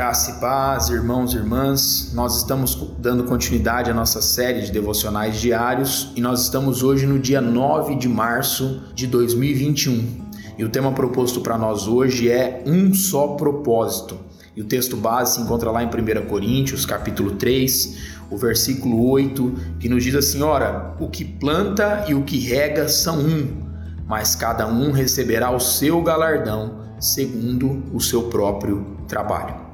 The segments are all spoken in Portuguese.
Graça e paz, irmãos e irmãs. Nós estamos dando continuidade à nossa série de devocionais diários e nós estamos hoje no dia 9 de março de 2021. E o tema proposto para nós hoje é um só propósito. E o texto base se encontra lá em 1 Coríntios, capítulo 3, o versículo 8, que nos diz assim: Ora, o que planta e o que rega são um, mas cada um receberá o seu galardão segundo o seu próprio trabalho.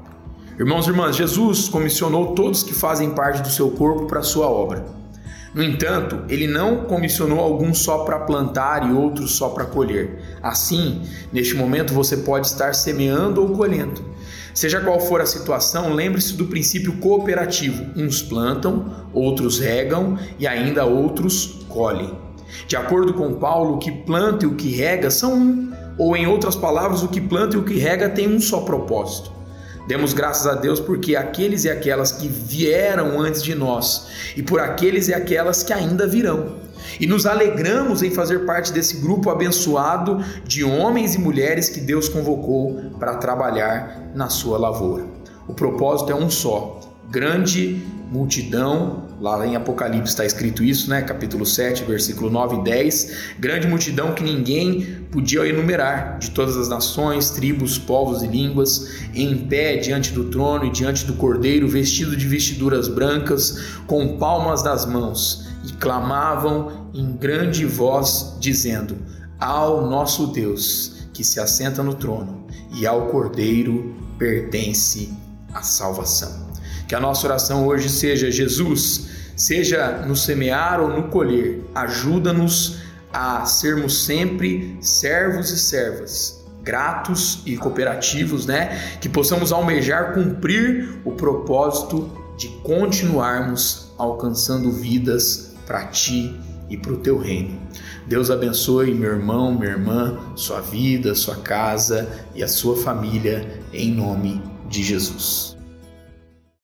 Irmãos e irmãs, Jesus comissionou todos que fazem parte do seu corpo para a sua obra. No entanto, ele não comissionou alguns só para plantar e outros só para colher. Assim, neste momento você pode estar semeando ou colhendo. Seja qual for a situação, lembre-se do princípio cooperativo: uns plantam, outros regam e ainda outros colhem. De acordo com Paulo, o que planta e o que rega são um, ou em outras palavras, o que planta e o que rega tem um só propósito. Demos graças a Deus porque aqueles e aquelas que vieram antes de nós e por aqueles e aquelas que ainda virão. E nos alegramos em fazer parte desse grupo abençoado de homens e mulheres que Deus convocou para trabalhar na sua lavoura. O propósito é um só: grande multidão, lá em Apocalipse está escrito isso, né? Capítulo 7, versículo 9 e 10. Grande multidão que ninguém podia enumerar, de todas as nações, tribos, povos e línguas, em pé diante do trono e diante do cordeiro, vestido de vestiduras brancas, com palmas das mãos, e clamavam em grande voz, dizendo: Ao nosso Deus, que se assenta no trono, e ao cordeiro pertence a salvação. Que a nossa oração hoje seja: Jesus, seja no semear ou no colher, ajuda-nos a sermos sempre servos e servas, gratos e cooperativos, né? Que possamos almejar cumprir o propósito de continuarmos alcançando vidas para ti e para o teu reino. Deus abençoe meu irmão, minha irmã, sua vida, sua casa e a sua família, em nome de Jesus.